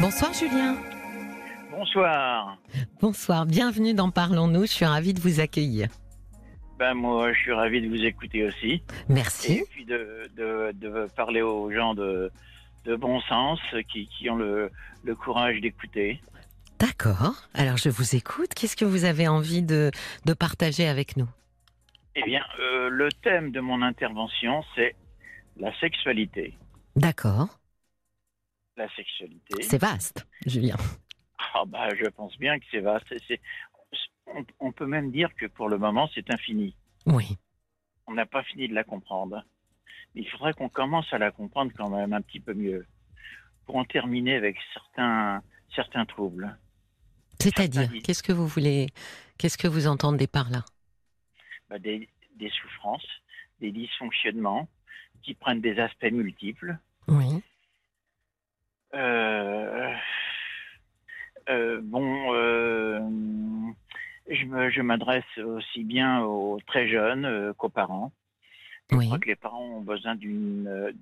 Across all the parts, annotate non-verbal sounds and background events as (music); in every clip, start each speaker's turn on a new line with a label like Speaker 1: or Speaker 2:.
Speaker 1: Bonsoir Julien.
Speaker 2: Bonsoir.
Speaker 1: Bonsoir, bienvenue dans Parlons-nous, je suis ravie de vous accueillir.
Speaker 2: Ben moi, je suis ravi de vous écouter aussi.
Speaker 1: Merci.
Speaker 2: Et puis de, de, de parler aux gens de, de bon sens qui, qui ont le, le courage d'écouter.
Speaker 1: D'accord, alors je vous écoute. Qu'est-ce que vous avez envie de, de partager avec nous?
Speaker 2: Eh bien, euh, le thème de mon intervention, c'est la sexualité.
Speaker 1: D'accord,
Speaker 2: La sexualité.
Speaker 1: c'est vaste, Julien.
Speaker 2: Ah bah, je pense bien que c'est vaste. On, on peut même dire que pour le moment, c'est infini.
Speaker 1: Oui,
Speaker 2: On n'a pas fini de la comprendre. Mais il faudrait qu'on commence à la comprendre quand même un petit peu mieux pour en terminer avec certains, certains troubles.
Speaker 1: c'est-à-dire,
Speaker 2: Certains
Speaker 1: qu'est-ce que vous voulez, qu'est-ce que vous entendez par là?
Speaker 2: Bah, des, des souffrances, des dysfonctionnements qui prennent des aspects multiples.
Speaker 1: Oui,
Speaker 2: bon, euh, je me- je m'adresse aussi bien aux très jeunes euh, qu'aux parents. Je
Speaker 1: oui,
Speaker 2: crois que les parents ont besoin d'une euh,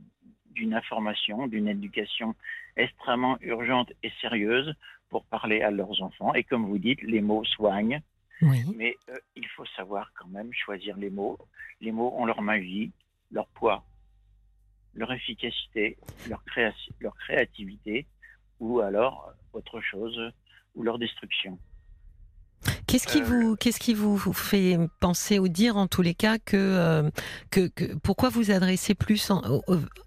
Speaker 2: d'une information, d'une éducation extrêmement urgente et sérieuse pour parler à leurs enfants. Et comme vous dites, les mots soignent,
Speaker 1: oui.
Speaker 2: mais euh, il faut savoir quand même choisir les mots. Les mots ont leur magie, leur poids, leur efficacité, leur, créa- leur créativité, ou alors euh, autre chose, ou leur destruction.
Speaker 1: Qu'est-ce qui
Speaker 2: Euh,
Speaker 1: vous, qu'est-ce qui vous fait penser ou dire en tous les cas que, euh, que, que- pourquoi vous adressez plus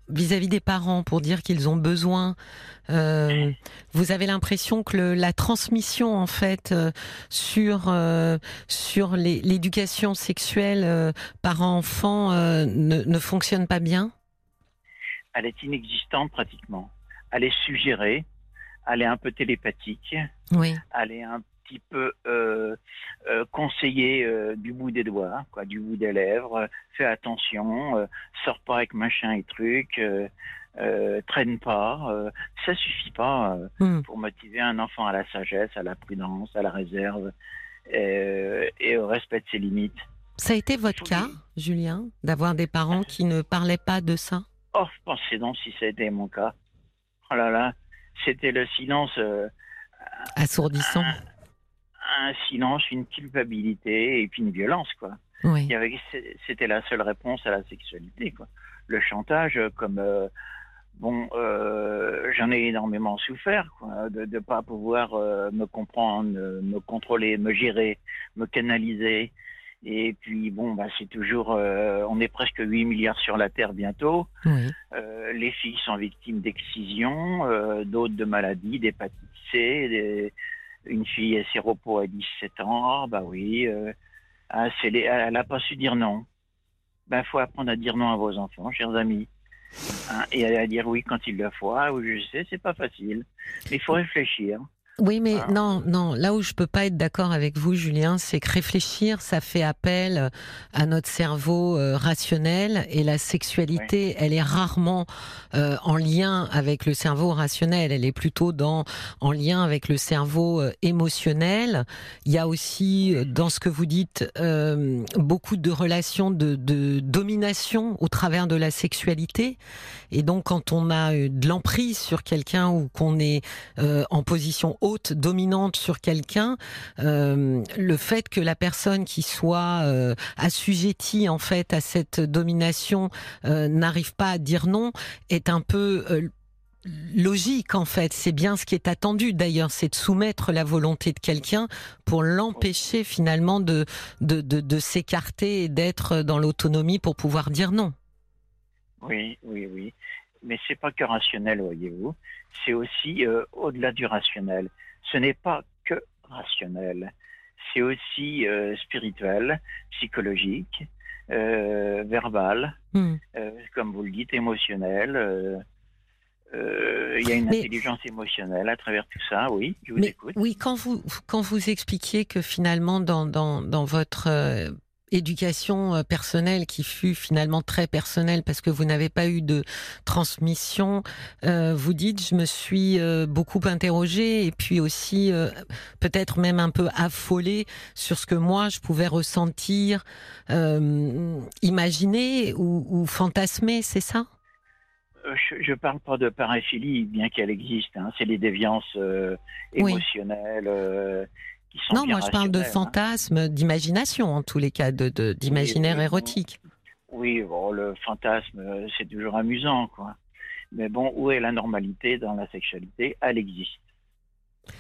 Speaker 1: vis-à-vis des parents pour dire qu'ils ont besoin euh, Vous avez l'impression que le- la transmission en fait euh, sur euh, sur l'éducation sexuelle euh, parent-enfant euh, ne, ne fonctionne pas bien?
Speaker 2: Elle est inexistante pratiquement. Elle est suggérée, elle est un peu télépathique,
Speaker 1: Oui,
Speaker 2: elle est un petit peu euh, euh, conseillée euh, du bout des doigts, quoi, du bout des lèvres. fais attention, sors pas avec machin et truc, traîne pas. ça suffit pas
Speaker 1: Hmm.
Speaker 2: pour motiver un enfant à la sagesse, à la prudence, à la réserve et au respect de ses limites.
Speaker 1: ça a été votre cas, Julien, d'avoir des parents qui ne parlaient pas de ça?
Speaker 2: Oh, pensez donc si ça a été mon cas. Oh là là, c'était le silence. euh,
Speaker 1: assourdissants.
Speaker 2: un silence, une culpabilité et puis une violence, quoi.
Speaker 1: Oui.
Speaker 2: C'était la seule réponse à la sexualité, quoi. Le chantage, euh, comme euh, bon, euh, j'en ai énormément souffert, quoi, de ne pas pouvoir me comprendre, me contrôler, me gérer, me canaliser. Et puis bon, bah c'est toujours, euh, on est presque 8 milliards sur la Terre bientôt.
Speaker 1: Oui.
Speaker 2: Euh, les filles sont victimes d'excision, euh, d'autres de maladies, d'hépatite C. des- Une fille est séropo à 17 ans, ah, bah oui, ah, les- elle n'a pas su dire non. Ben, faut apprendre à dire non à vos enfants, chers amis. Hein, et à dire oui quand il le faut. Ah oui, je sais, c'est pas facile. Mais il faut réfléchir.
Speaker 1: Oui, mais
Speaker 2: Ah.
Speaker 1: non, non. Là où je peux pas être d'accord avec vous, Julien, c'est que réfléchir, ça fait appel à notre cerveau euh, rationnel et la sexualité, elle est rarement euh, en lien avec le cerveau rationnel. Elle est plutôt dans en lien avec le cerveau euh, émotionnel. Il y a aussi euh, dans ce que vous dites euh, beaucoup de relations de, de domination au travers de la sexualité. Et donc, quand on a euh, de l'emprise sur quelqu'un ou qu'on est euh, en position haute, dominante sur quelqu'un, euh, le fait que la personne qui soit euh, assujettie en fait à cette domination euh, n'arrive pas à dire non est un peu logique en fait. C'est bien ce qui est attendu d'ailleurs, c'est de soumettre la volonté de quelqu'un pour l'empêcher finalement de de, de, de s'écarter et d'être dans l'autonomie pour pouvoir dire non.
Speaker 2: Oui, oui, oui. Mais c'est pas que rationnel, voyez-vous. C'est aussi euh, au-delà du rationnel. Ce n'est pas que rationnel. C'est aussi euh, spirituel, psychologique, euh, verbal,
Speaker 1: Hmm.
Speaker 2: comme vous le dites, émotionnel. Il y a une
Speaker 1: Mais-
Speaker 2: intelligence émotionnelle à travers tout ça, oui, je vous
Speaker 1: Mais
Speaker 2: écoute.
Speaker 1: oui, quand vous quand vous expliquiez que finalement dans dans dans votre éducation euh, personnelle qui fut finalement très personnelle parce que vous n'avez pas eu de transmission, euh, vous dites je me suis euh, beaucoup interrogée et puis aussi euh, peut-être même un peu affolée sur ce que moi je pouvais ressentir, imaginer ou, ou fantasmer, c'est ça?
Speaker 2: Je ne parle pas de paraphilie, bien qu'elle existe. Hein. C'est les déviances émotionnelles qui sont.
Speaker 1: Non, moi je parle de hein. fantasmes, d'imagination en tous les cas, de d'imaginaire érotique.
Speaker 2: Oui, bon, le fantasme, c'est toujours amusant, quoi. Mais bon, où est la normalité dans la sexualité? Elle existe.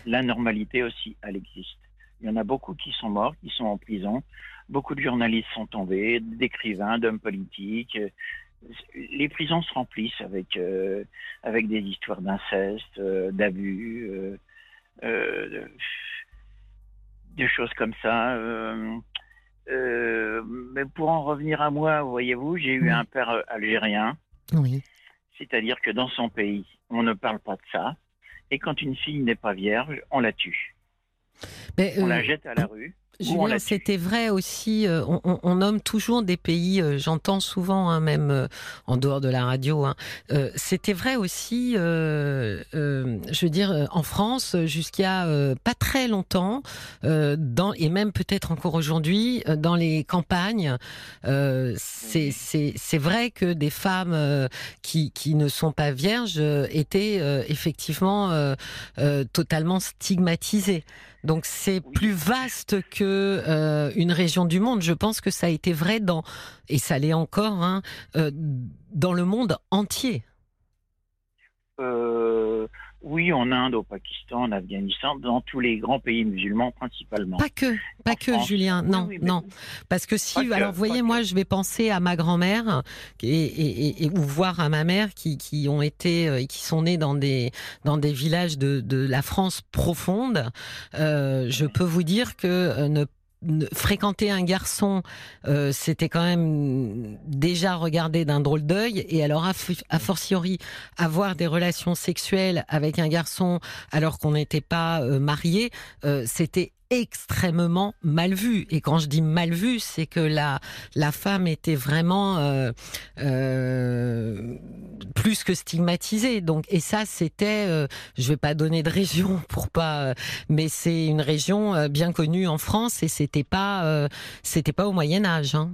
Speaker 2: La normalité aussi, elle existe. Il y en a beaucoup qui sont morts, qui sont en prison. Beaucoup de journalistes sont tombés, d'écrivains, d'hommes politiques. Les prisons se remplissent avec, euh, avec des histoires d'inceste, euh, d'abus, euh, de, choses comme ça. mais pour en revenir à moi, voyez-vous, j'ai eu un père algérien.
Speaker 1: Oui.
Speaker 2: C'est-à-dire que dans son pays, on ne parle pas de ça. Et quand une fille n'est pas vierge, on la tue. on la jette à la rue.
Speaker 1: Julien, c'était vrai aussi. Euh, on, nomme toujours des pays. Euh, j'entends souvent, hein, même euh, en dehors de la radio. Hein, c'était vrai aussi. je veux dire, en France, jusqu'à pas très longtemps, dans et même peut-être encore aujourd'hui, dans les campagnes, c'est vrai que des femmes qui, qui ne sont pas vierges étaient effectivement totalement stigmatisées. Donc c'est plus vaste que euh, une région du monde. Je pense que ça a été vrai dans, et ça l'est encore, hein, euh, dans le monde entier.
Speaker 2: Euh, oui, en Inde, au Pakistan, en Afghanistan, dans tous les grands pays musulmans principalement.
Speaker 1: Pas que, pas que, Julien, non, non. Parce que si, alors, vous voyez, moi, je vais penser à ma grand-mère et, ou voir à ma mère qui, qui ont été et qui sont nés dans des dans des villages de, de la France profonde. Euh, je peux vous dire que euh, ne fréquenter un garçon, euh, c'était quand même déjà regarder d'un drôle d'œil. Et alors, a, fortiori, avoir des relations sexuelles avec un garçon alors qu'on n'était pas euh, marié, euh, c'était extrêmement mal vu. Et quand je dis mal vu, c'est que la, la femme était vraiment euh, euh, plus que stigmatisée. Donc, et ça, c'était, euh, je vais pas donner de région (laughs) pour pas, mais c'est une région bien connue en France et c'était pas, c'était pas au Moyen Âge. Hein.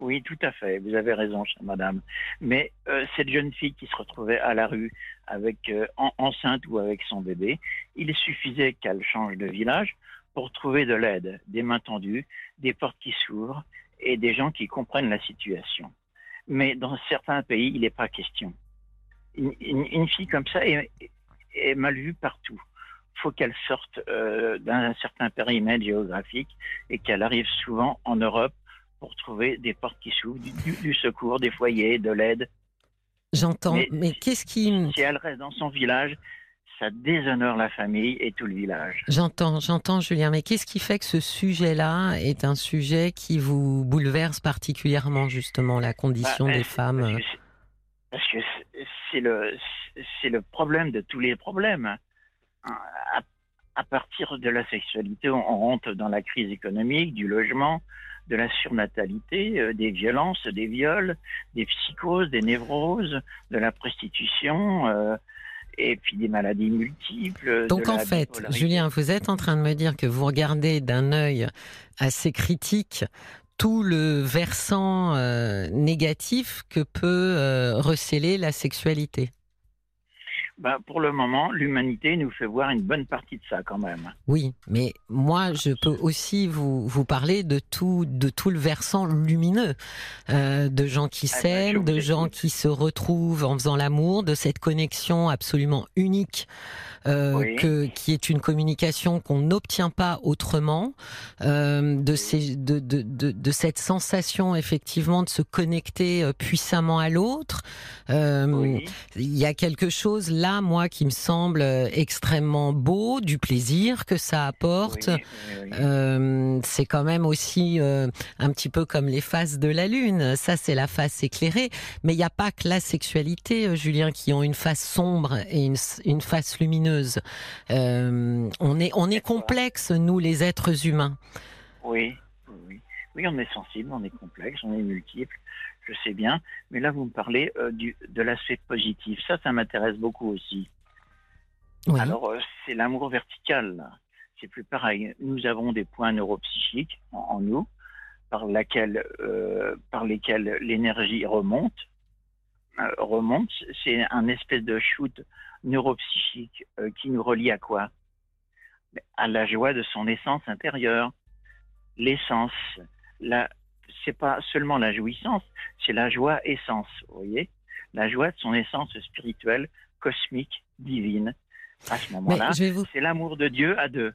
Speaker 2: Oui, tout à fait. Vous avez raison, chère madame. Mais cette jeune fille qui se retrouvait à la rue avec enceinte ou avec son bébé, il suffisait qu'elle change de village pour trouver de l'aide, des mains tendues, des portes qui s'ouvrent et des gens qui comprennent la situation. Mais dans certains pays, il n'est pas question. Une, fille comme ça est, mal vue partout. Il faut qu'elle sorte euh, d'un certain périmètre géographique et qu'elle arrive souvent en Europe pour trouver des portes qui s'ouvrent, du, secours, des foyers, de l'aide.
Speaker 1: J'entends, mais qu'est-ce qui...
Speaker 2: Si elle reste dans son village, ça déshonore la famille et tout le village.
Speaker 1: J'entends, j'entends Julien, mais qu'est-ce qui fait que ce sujet-là est un sujet qui vous bouleverse particulièrement justement la condition bah, des femmes
Speaker 2: Parce que c'est le, c'est le problème de tous les problèmes. À, partir de la sexualité, on rentre dans la crise économique, du logement, de la surnatalité, euh, des violences, des viols, des psychoses, des névroses, de la prostitution. Euh, et puis des maladies multiples.
Speaker 1: Donc en fait, Julien, vous êtes en train de me dire que vous regardez d'un œil assez critique tout le versant euh, négatif que peut euh, recéler la sexualité.
Speaker 2: Ben, pour le moment, l'humanité nous fait voir une bonne partie de ça quand même.
Speaker 1: Oui, mais moi, je peux aussi vous, vous parler de tout, de tout le versant lumineux, euh, de gens qui ah ben, s'aiment, de gens qui se retrouvent en faisant l'amour, de cette connexion absolument unique euh, que, qui est une communication qu'on n'obtient pas autrement, euh, de, ces, de, de, de, de, cette sensation effectivement de se connecter puissamment à l'autre. Il y a quelque chose là, moi, qui me semble euh, extrêmement beau, du plaisir que ça apporte. Euh, c'est quand même aussi un petit peu comme les faces de la lune. Ça, c'est la face éclairée, mais il n'y a pas que la sexualité, Julien, qui ont une face sombre et une, une face lumineuse. Euh, on est, on est complexe, nous, les êtres humains.
Speaker 2: Oui, oui, oui, on est sensible, on est complexe, on est multiple. Je sais bien, mais là vous me parlez euh, du, de l'aspect positif. Ça, ça m'intéresse beaucoup aussi. Alors, euh, c'est l'amour vertical. C'est plus pareil. Nous avons des points neuropsychiques en, nous par, laquelle, par lesquels l'énergie remonte remonte, c'est un espèce de shoot neuropsychique qui nous relie à quoi? À la joie de son essence intérieure. L'essence, la, c'est pas seulement la jouissance, c'est la joie essence, vous voyez La joie de son essence spirituelle, cosmique, divine. À ce moment-là, c'est l'amour de Dieu à deux.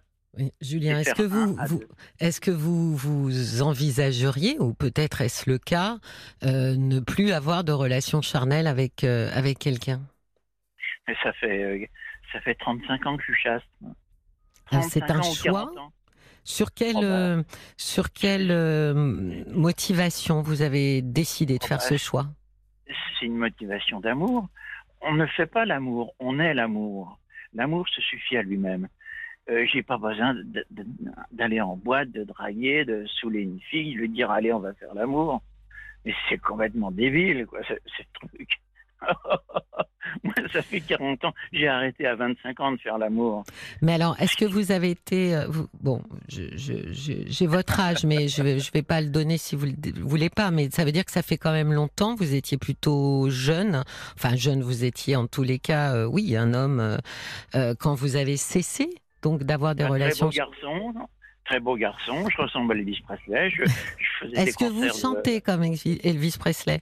Speaker 1: Julien, est-ce que vous, est-ce que vous vous envisageriez, ou peut-être est-ce le cas, euh, ne plus avoir de relation charnelle avec euh, avec quelqu'un?
Speaker 2: Ça fait euh, ça fait 35 ans que je suis chaste.
Speaker 1: Ah, c'est un choix. Sur quelle, oh, bah. sur quelle motivation vous avez décidé de oh, faire bah, ce choix?
Speaker 2: C'est une motivation d'amour. On ne fait pas l'amour, on est l'amour. L'amour se suffit à lui-même. Euh, j'ai pas besoin d'aller en boîte, de draguer, de saouler une fille, lui dire allez on va faire l'amour. Mais c'est complètement débile quoi, ce, truc. (laughs) Moi, ça fait 40 ans. J'ai arrêté à 25 ans de faire l'amour.
Speaker 1: Mais alors, est-ce que vous avez été. Euh, bon, j'ai votre âge, mais je ne vais pas le donner si vous ne le voulez pas. Mais ça veut dire que ça fait quand même longtemps. Vous étiez plutôt jeune. Enfin, jeune, vous étiez en tous les cas, euh, oui, un homme. quand vous avez cessé donc d'avoir des relations.
Speaker 2: Très beau garçon, très beau garçon. Je ressemble à Elvis Presley.
Speaker 1: Est-ce que vous chantez comme Elvis Presley?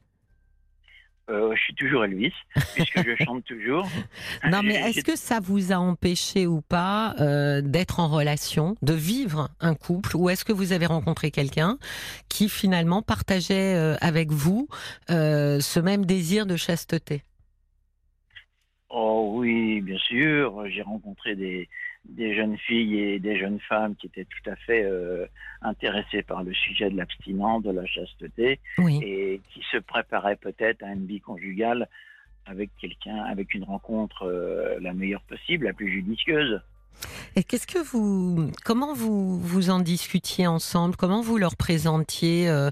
Speaker 2: Euh, je suis toujours Elvis, (laughs) puisque je chante toujours.
Speaker 1: Non, mais est-ce que ça vous a empêché ou pas euh, d'être en relation, de vivre un couple, ou est-ce que vous avez rencontré quelqu'un qui finalement partageait euh, avec vous ce même désir de chasteté?
Speaker 2: Oh oui, bien sûr. J'ai rencontré des, des jeunes filles et des jeunes femmes qui étaient tout à fait euh, intéressées par le sujet de l'abstinence, de la chasteté, et qui se préparaient peut-être à une vie conjugale avec quelqu'un, avec une rencontre euh, la meilleure possible, la plus judicieuse.
Speaker 1: Et qu'est-ce que vous, comment vous vous en discutiez ensemble? Comment vous leur présentiez euh,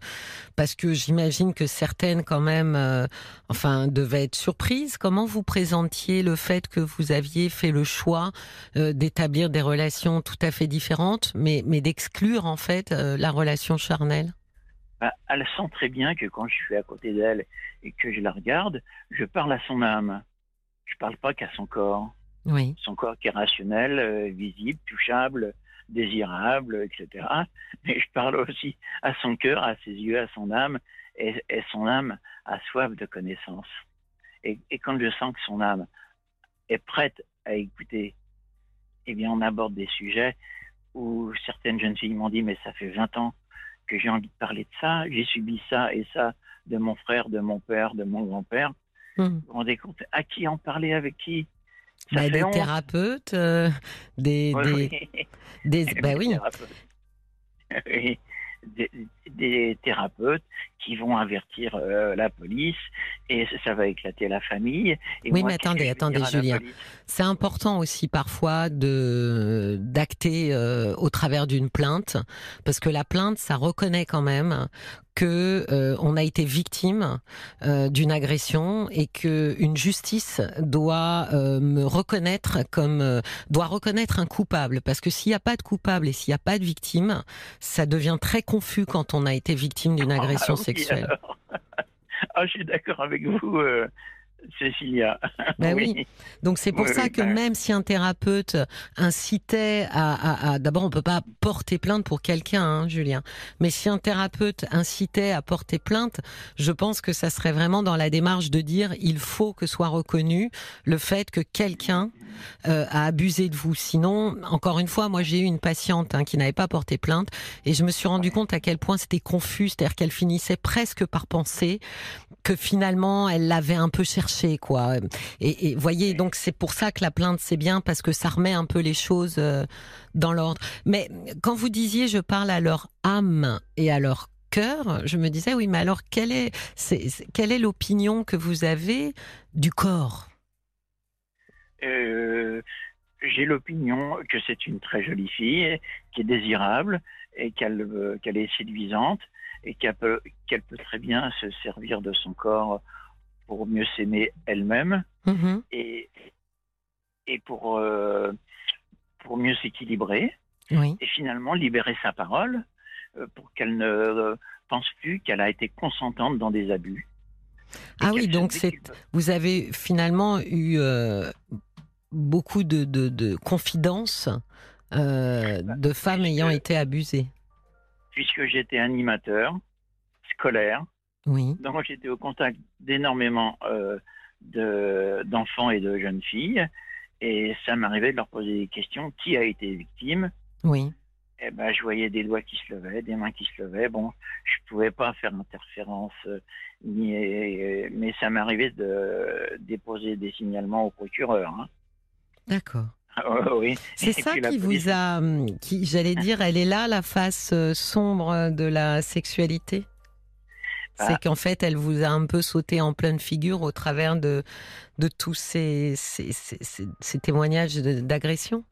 Speaker 1: Parce que j'imagine que certaines, quand même, euh, enfin, devaient être surprises. Comment vous présentiez le fait que vous aviez fait le choix euh, d'établir des relations tout à fait différentes, mais, d'exclure en fait la relation charnelle?
Speaker 2: Bah, Elle sent très bien que quand je suis à côté d'elle et que je la regarde, je parle à son âme. Je parle pas qu'à son corps. Son corps qui est rationnel, euh, visible, touchable, désirable, etc. Mais je parle aussi à son cœur, à ses yeux, à son âme, et, son âme a soif de connaissance. Et, quand je sens que son âme est prête à écouter, eh bien, on aborde des sujets où certaines jeunes filles m'ont dit, mais ça fait 20 ans que j'ai envie de parler de ça, j'ai subi ça et ça de mon frère, de mon père, de mon grand-père. Mmh. Vous vous rendez compte À qui en parler Avec qui?
Speaker 1: Bah, des thérapeutes, euh, des, des, (laughs) bah oui.
Speaker 2: Des, (laughs) thérapeutes qui vont avertir euh, la police et ça va éclater la famille.
Speaker 1: oui, mais attendez, attendez, Julien. C'est important aussi parfois de d'acter euh, au travers d'une plainte, parce que la plainte, ça reconnaît quand même que euh, on a été victime euh, d'une agression et que une justice doit euh, me reconnaître comme doit reconnaître un coupable parce que s'il n'y a pas de coupable et s'il n'y a pas de victime, ça devient très confus quand on a été victime d'une ah agression sexuelle. (laughs)
Speaker 2: Ah, je suis d'accord avec vous. Cécilia.
Speaker 1: Ben oui. Donc c'est pour ça que même si un thérapeute incitait à, d'abord on peut pas porter plainte pour quelqu'un, hein, Julien, mais si un thérapeute incitait à porter plainte, je pense que ça serait vraiment dans la démarche de dire il faut que soit reconnu le fait que quelqu'un euh, a abusé de vous. Sinon, encore une fois, moi j'ai eu une patiente hein, qui n'avait pas porté plainte et je me suis rendu compte à quel point c'était confus, c'est-à-dire qu'elle finissait presque par penser que finalement elle l'avait un peu cherché quoi. Et, voyez donc c'est pour ça que la plainte c'est bien parce que ça remet un peu les choses euh, dans l'ordre. Mais quand vous disiez je parle à leur âme et à leur cœur, je me disais oui mais alors quelle est quelle est l'opinion que vous avez du corps?
Speaker 2: Euh, J'ai l'opinion que c'est une très jolie fille qui est désirable et qu'elle euh, est séduisante et qu'elle peut très bien se servir de son corps pour mieux s'aimer elle-même mm-hmm. et, et pour, euh, pour mieux s'équilibrer et finalement libérer sa parole euh, pour qu'elle ne pense plus qu'elle a été consentante dans des abus.
Speaker 1: Ah oui, donc c'est vous avez finalement eu euh, beaucoup de, de, confidences euh, de femmes ayant été abusées.
Speaker 2: Puisque j'étais animateur scolaire,
Speaker 1: oui.
Speaker 2: donc j'étais au contact d'énormément euh, d'enfants et de jeunes filles, et ça m'arrivait de leur poser des questions qui a été victime?
Speaker 1: Oui
Speaker 2: eh ben, je voyais des doigts qui se levaient, des mains qui se levaient. Bon, je pouvais pas faire interférence, euh, ni, euh, mais ça m'arrivait de déposer des signalements au procureur. Hein.
Speaker 1: D'accord.
Speaker 2: Ah, (laughs) oui.
Speaker 1: C'est ça qui vous a, hum, qui, j'allais dire, elle est là la face euh, sombre de la sexualité? C'est ah. qu'en fait, elle vous a un peu sauté en pleine figure au travers de, de tous ces, ces, ces témoignages d'agression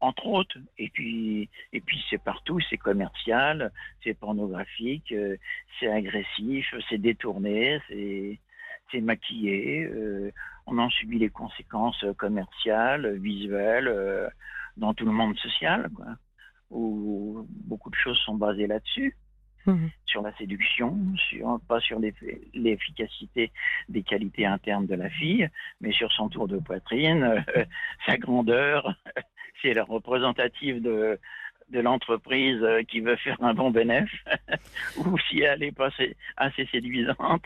Speaker 2: entre autres. Et puis, et puis c'est partout, c'est commercial, c'est pornographique, euh, c'est agressif, c'est détourné, c'est c'est maquillé. Euh, on en subit les conséquences commerciales, visuelles, euh, dans tout le monde social, quoi, où beaucoup de choses sont basées là-dessus. Mmh. Sur la séduction, pas sur l'efficacité des qualités internes de la fille, mais sur son tour de poitrine, (laughs) sa grandeur, (laughs) c'est la représentative de, l'entreprise euh, qui veut faire un bon bénéfice, (laughs) ou si elle est pas assez séduisante.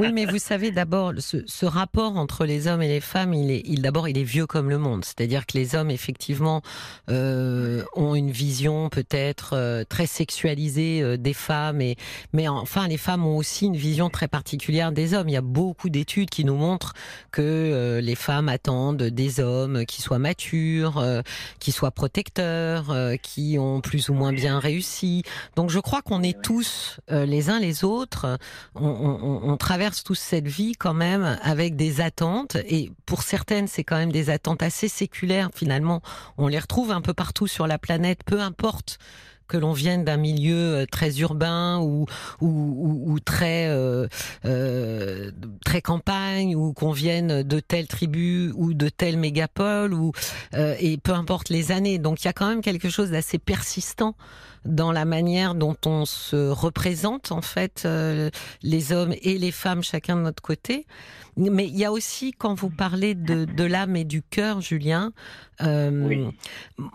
Speaker 1: Oui, mais vous savez, d'abord, ce, rapport entre les hommes et les femmes, il est, il, d'abord, il est vieux comme le monde. C'est-à-dire que les hommes, effectivement, euh, ont une vision peut-être euh, très sexualisée des femmes, et, mais enfin, les femmes ont aussi une vision très particulière des hommes. Il y a beaucoup d'études qui nous montrent que les femmes attendent des hommes qui soient matures, qui soient protecteurs, qui ont plus ou moins bien réussi. Donc je crois qu'on est tous euh, les uns les autres, on, traverse tous cette vie quand même avec des attentes et pour certaines c'est quand même des attentes assez séculaires finalement. On les retrouve un peu partout sur la planète, peu importe que l'on vienne d'un milieu euh, très urbain ou ou, très euh, euh, très campagne ou qu'on vienne de telle tribu ou de telle mégapole ou et peu importe les années. Donc il y a quand même quelque chose d'assez persistant dans la manière dont on se représente en fait les hommes et les femmes chacun de notre côté. Mais il y a aussi quand vous parlez de, de l'âme et du cœur, Julien. Euh,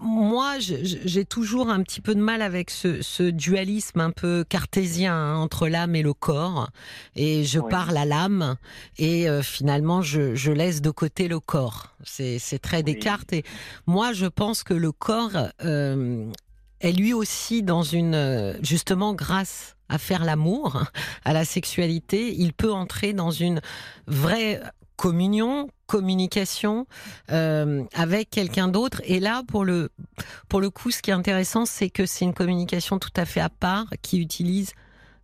Speaker 1: Moi, j'ai toujours un petit peu de mal avec ce, ce dualisme un peu cartésien hein, entre l'âme et le corps. Et je parle à l'âme et euh, finalement, je, je, laisse de côté le corps. C'est très Descartes. Et moi, je pense que le corps euh, est lui aussi dans une euh, justement grâce à faire l'amour, (laughs) à la sexualité, il peut entrer dans une vraie communion, communication euh, avec quelqu'un d'autre. Et là, pour le pour le coup, ce qui est intéressant, c'est que c'est une communication tout à fait à part qui utilise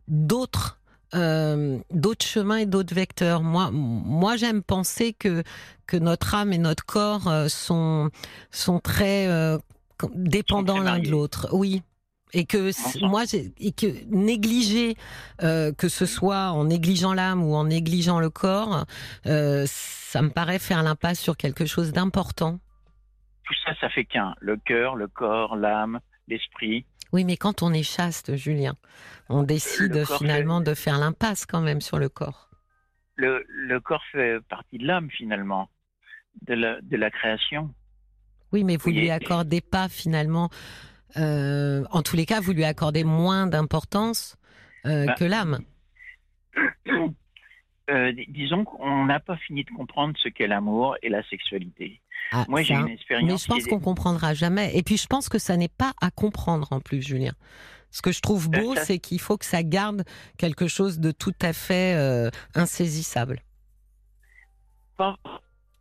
Speaker 1: d'autres euh, d'autres chemins et d'autres vecteurs. Moi, moi, j'aime penser que que notre âme et notre corps euh, sont sont très euh, dépendants l'un de l'autre. Oui, et que moi et que négliger euh, que ce soit en négligeant l'âme ou en négligeant le corps euh, ça me paraît faire l'impasse sur quelque chose d'important.
Speaker 2: Tout ça ça fait qu'un. Le cœur le corps l'âme l'esprit.
Speaker 1: Oui mais quand on est chaste Julien on décide finalement de faire l'impasse quand même sur le corps.
Speaker 2: Le, le corps fait partie de l'âme finalement de la, de la création
Speaker 1: oui mais vous, ne lui accordez pas finalement euh, en tous les cas, vous lui accordez moins d'importance euh, bah, que l'âme. (coughs)
Speaker 2: Euh, disons qu'on n'a pas fini de comprendre ce qu'est l'amour et la sexualité. Ah, Moi, j'ai une expérience.
Speaker 1: Mais je pense qu'on comprendra jamais. Et puis, je pense que ça n'est pas à comprendre en plus, Julien. Ce que je trouve beau, c'est qu'il faut que ça garde quelque chose de tout à fait insaisissable.
Speaker 2: Pas,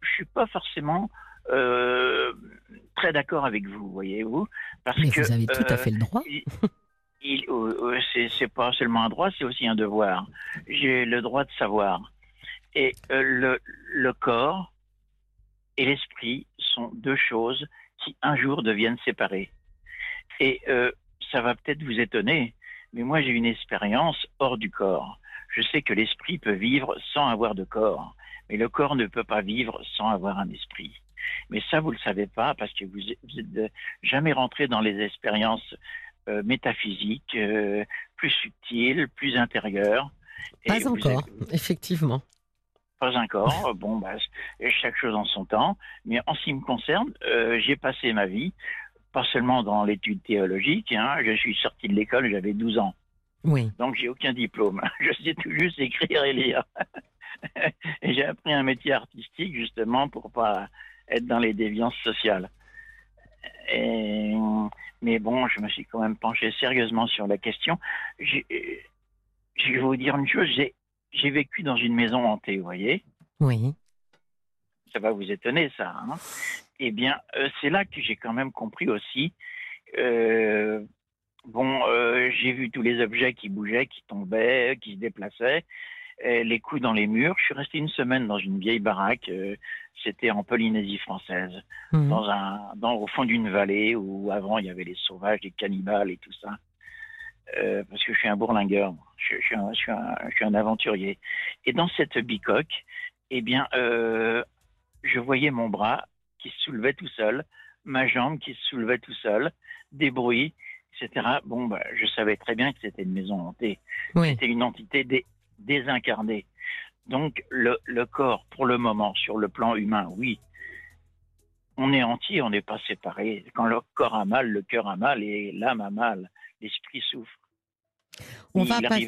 Speaker 2: je suis pas forcément euh, très d'accord avec vous, voyez-vous.
Speaker 1: Parce Mais que, vous avez tout à fait le droit.
Speaker 2: Il, c'est pas seulement un droit, c'est aussi un devoir. J'ai le droit de savoir. Et euh, le, le corps et l'esprit sont deux choses qui un jour deviennent séparées. Et euh, ça va peut-être vous étonner, mais moi j'ai une expérience hors du corps. Je sais que l'esprit peut vivre sans avoir de corps, mais le corps ne peut pas vivre sans avoir un esprit. Mais ça, vous ne le savez pas parce que vous n'êtes jamais rentré dans les expériences euh, métaphysiques, euh, plus subtiles, plus intérieures.
Speaker 1: Pas encore, effectivement.
Speaker 2: Pas encore. bon, bah, chaque chose en son temps. Mais en ce qui me concerne, euh, j'ai passé ma vie, pas seulement dans l'étude théologique. Hein, je suis sorti de l'école, j'avais 12 ans.
Speaker 1: Oui.
Speaker 2: Donc j'ai aucun diplôme. (laughs) Je sais tout juste écrire et lire. (laughs) et j'ai appris un métier artistique justement pour pas être dans les déviances sociales. mais bon, je me suis quand même penché sérieusement sur la question. Je vais vous dire une chose, j'ai vécu dans une maison hantée, vous voyez
Speaker 1: Oui.
Speaker 2: Ça va vous étonner, ça. Hein eh bien, euh, c'est là que j'ai quand même compris aussi. Euh, bon, euh, j'ai vu tous les objets qui bougeaient, qui tombaient, qui se déplaçaient les coups dans les murs. Je suis resté une semaine dans une vieille baraque. Euh, c'était en Polynésie française, mhm. dans un, dans, au fond d'une vallée où avant il y avait les sauvages, les cannibales et tout ça. Euh, parce que je suis un bourlingueur, je, suis un, je, suis un, je, suis un, aventurier. Et dans cette bicoque, eh bien, euh, je voyais mon bras qui se soulevait tout seul, ma jambe qui se soulevait tout seul, des bruits, etc. Bon, bah, je savais très bien que c'était une maison hantée. C'était une entité des désincarné. Donc le, corps, pour le moment, sur le plan humain, oui, on est entier, on n'est pas séparé. Quand le corps a mal, le cœur a mal et l'âme a mal, l'esprit souffre.
Speaker 1: On va pas...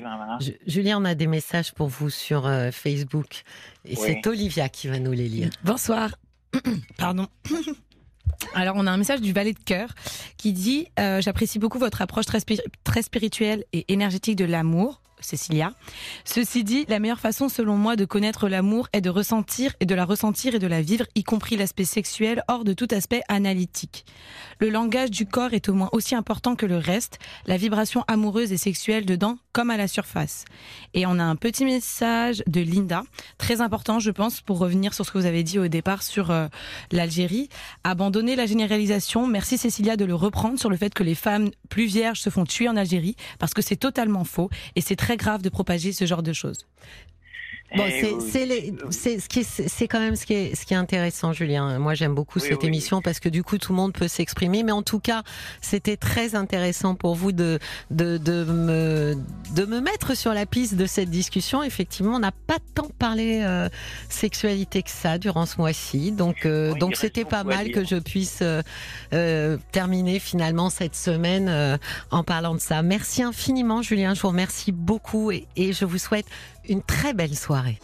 Speaker 1: Julien, on a des messages pour vous sur euh, Facebook et c'est Olivia qui va nous les lire.
Speaker 3: Bonsoir. (coughs) Pardon. (coughs) Alors, on a un message du valet de cœur qui dit euh, J'apprécie beaucoup votre approche très, très spirituelle et énergétique de l'amour. Cécilia. Ceci dit, la meilleure façon selon moi de connaître l'amour est de ressentir et de la ressentir et de la vivre, y compris l'aspect sexuel, hors de tout aspect analytique. Le langage du corps est au moins aussi important que le reste, la vibration amoureuse et sexuelle dedans comme à la surface. Et on a un petit message de Linda, très important je pense pour revenir sur ce que vous avez dit au départ sur euh, l'Algérie. Abandonner la généralisation, merci Cécilia de le reprendre sur le fait que les femmes plus vierges se font tuer en Algérie, parce que c'est totalement faux et c'est très grave de propager ce genre de choses.
Speaker 1: Bon, c'est ce qui c'est quand même ce qui est ce qui est intéressant, Julien. Moi, j'aime beaucoup cette émission parce que du coup, tout le monde peut s'exprimer. Mais en tout cas, c'était très intéressant pour vous de de, de me de me mettre sur la piste de cette discussion. Effectivement, on n'a pas tant parlé euh, sexualité que ça durant ce mois-ci. Donc euh, donc c'était pas mal que je puisse euh, terminer finalement cette semaine en parlant de ça. Merci infiniment, Julien. Je vous remercie beaucoup et, et je vous souhaite une très belle soirée.